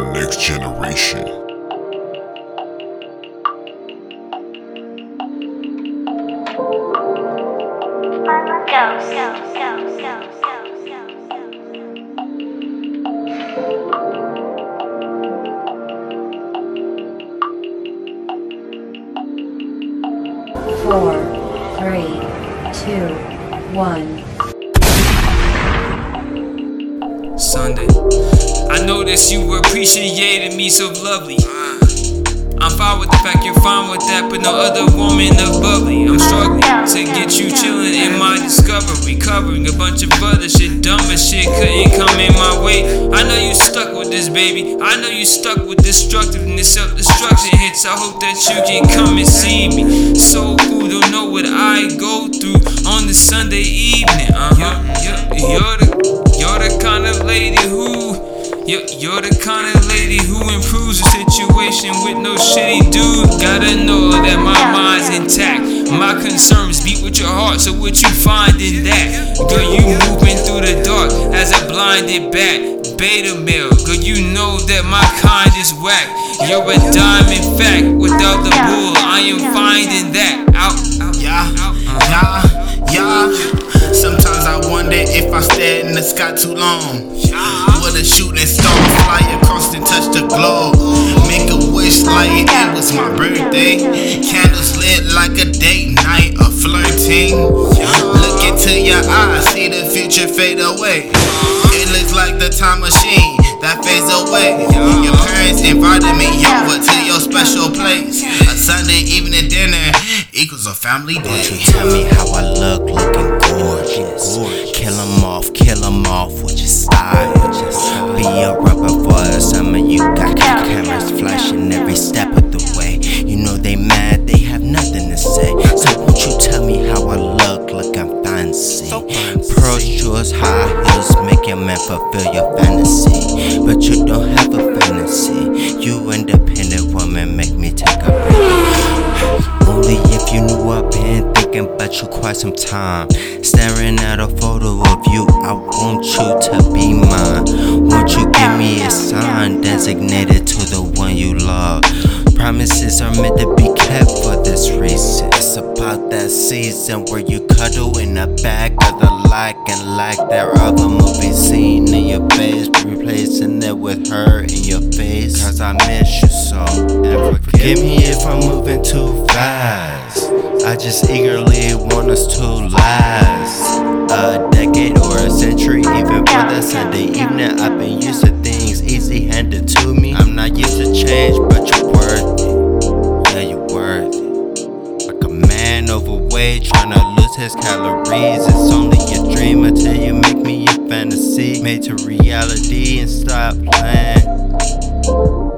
the next generation. Four, three, two, one. Sunday. I noticed you appreciated me so lovely. I'm fine with the fact you're fine with that, but no other woman of bubbly. I'm struggling to get you chillin' in my discovery, covering a bunch of other shit, dumb as shit couldn't come in my way. I know you stuck with this, baby. I know you stuck with destructiveness, self-destruction hits. I hope that you can come and see me. So cool, don't know what I go through on the Sunday evening. Uh huh. You're the you're, you're the kind of lady who improves the situation with no shitty dude. Gotta know that my mind's intact. My concerns beat with your heart, so what you find in that? Girl, you moving through the dark as a blinded bat. Beta male, girl, you know that my kind is whack. You're a diamond fact without the bull. I am finding that out. out Yeah, out, uh-huh. yeah, yeah. Sometimes I wonder if I stare in the sky too long. Birthday. Candles lit like a date night of flirting. Look into your eyes, see the future fade away. It looks like the time machine that fades away. Your parents invited me over to your special place. A Sunday evening dinner equals a family day. Won't you Tell me how I look, looking fulfill your fantasy. But you don't have a fantasy. You independent woman, make me take a break. Only if you knew I've been thinking about you quite some time. Staring at a photo of you, I want you to be mine. Won't you give me a sign designated Promises are meant to be kept for this reason. It's about that season where you cuddle in the back of the like and like there other movie scene in your face, replacing it with her in your face. Cause I miss you so. And forgive me if I'm moving too fast. I just eagerly want us to last a decade or a century, even for that Sunday evening. I've been used to things easy handed to me. I'm not used to change, but you're worth trying to lose his calories. It's only a dream until you make me a fantasy. Made to reality and stop playing.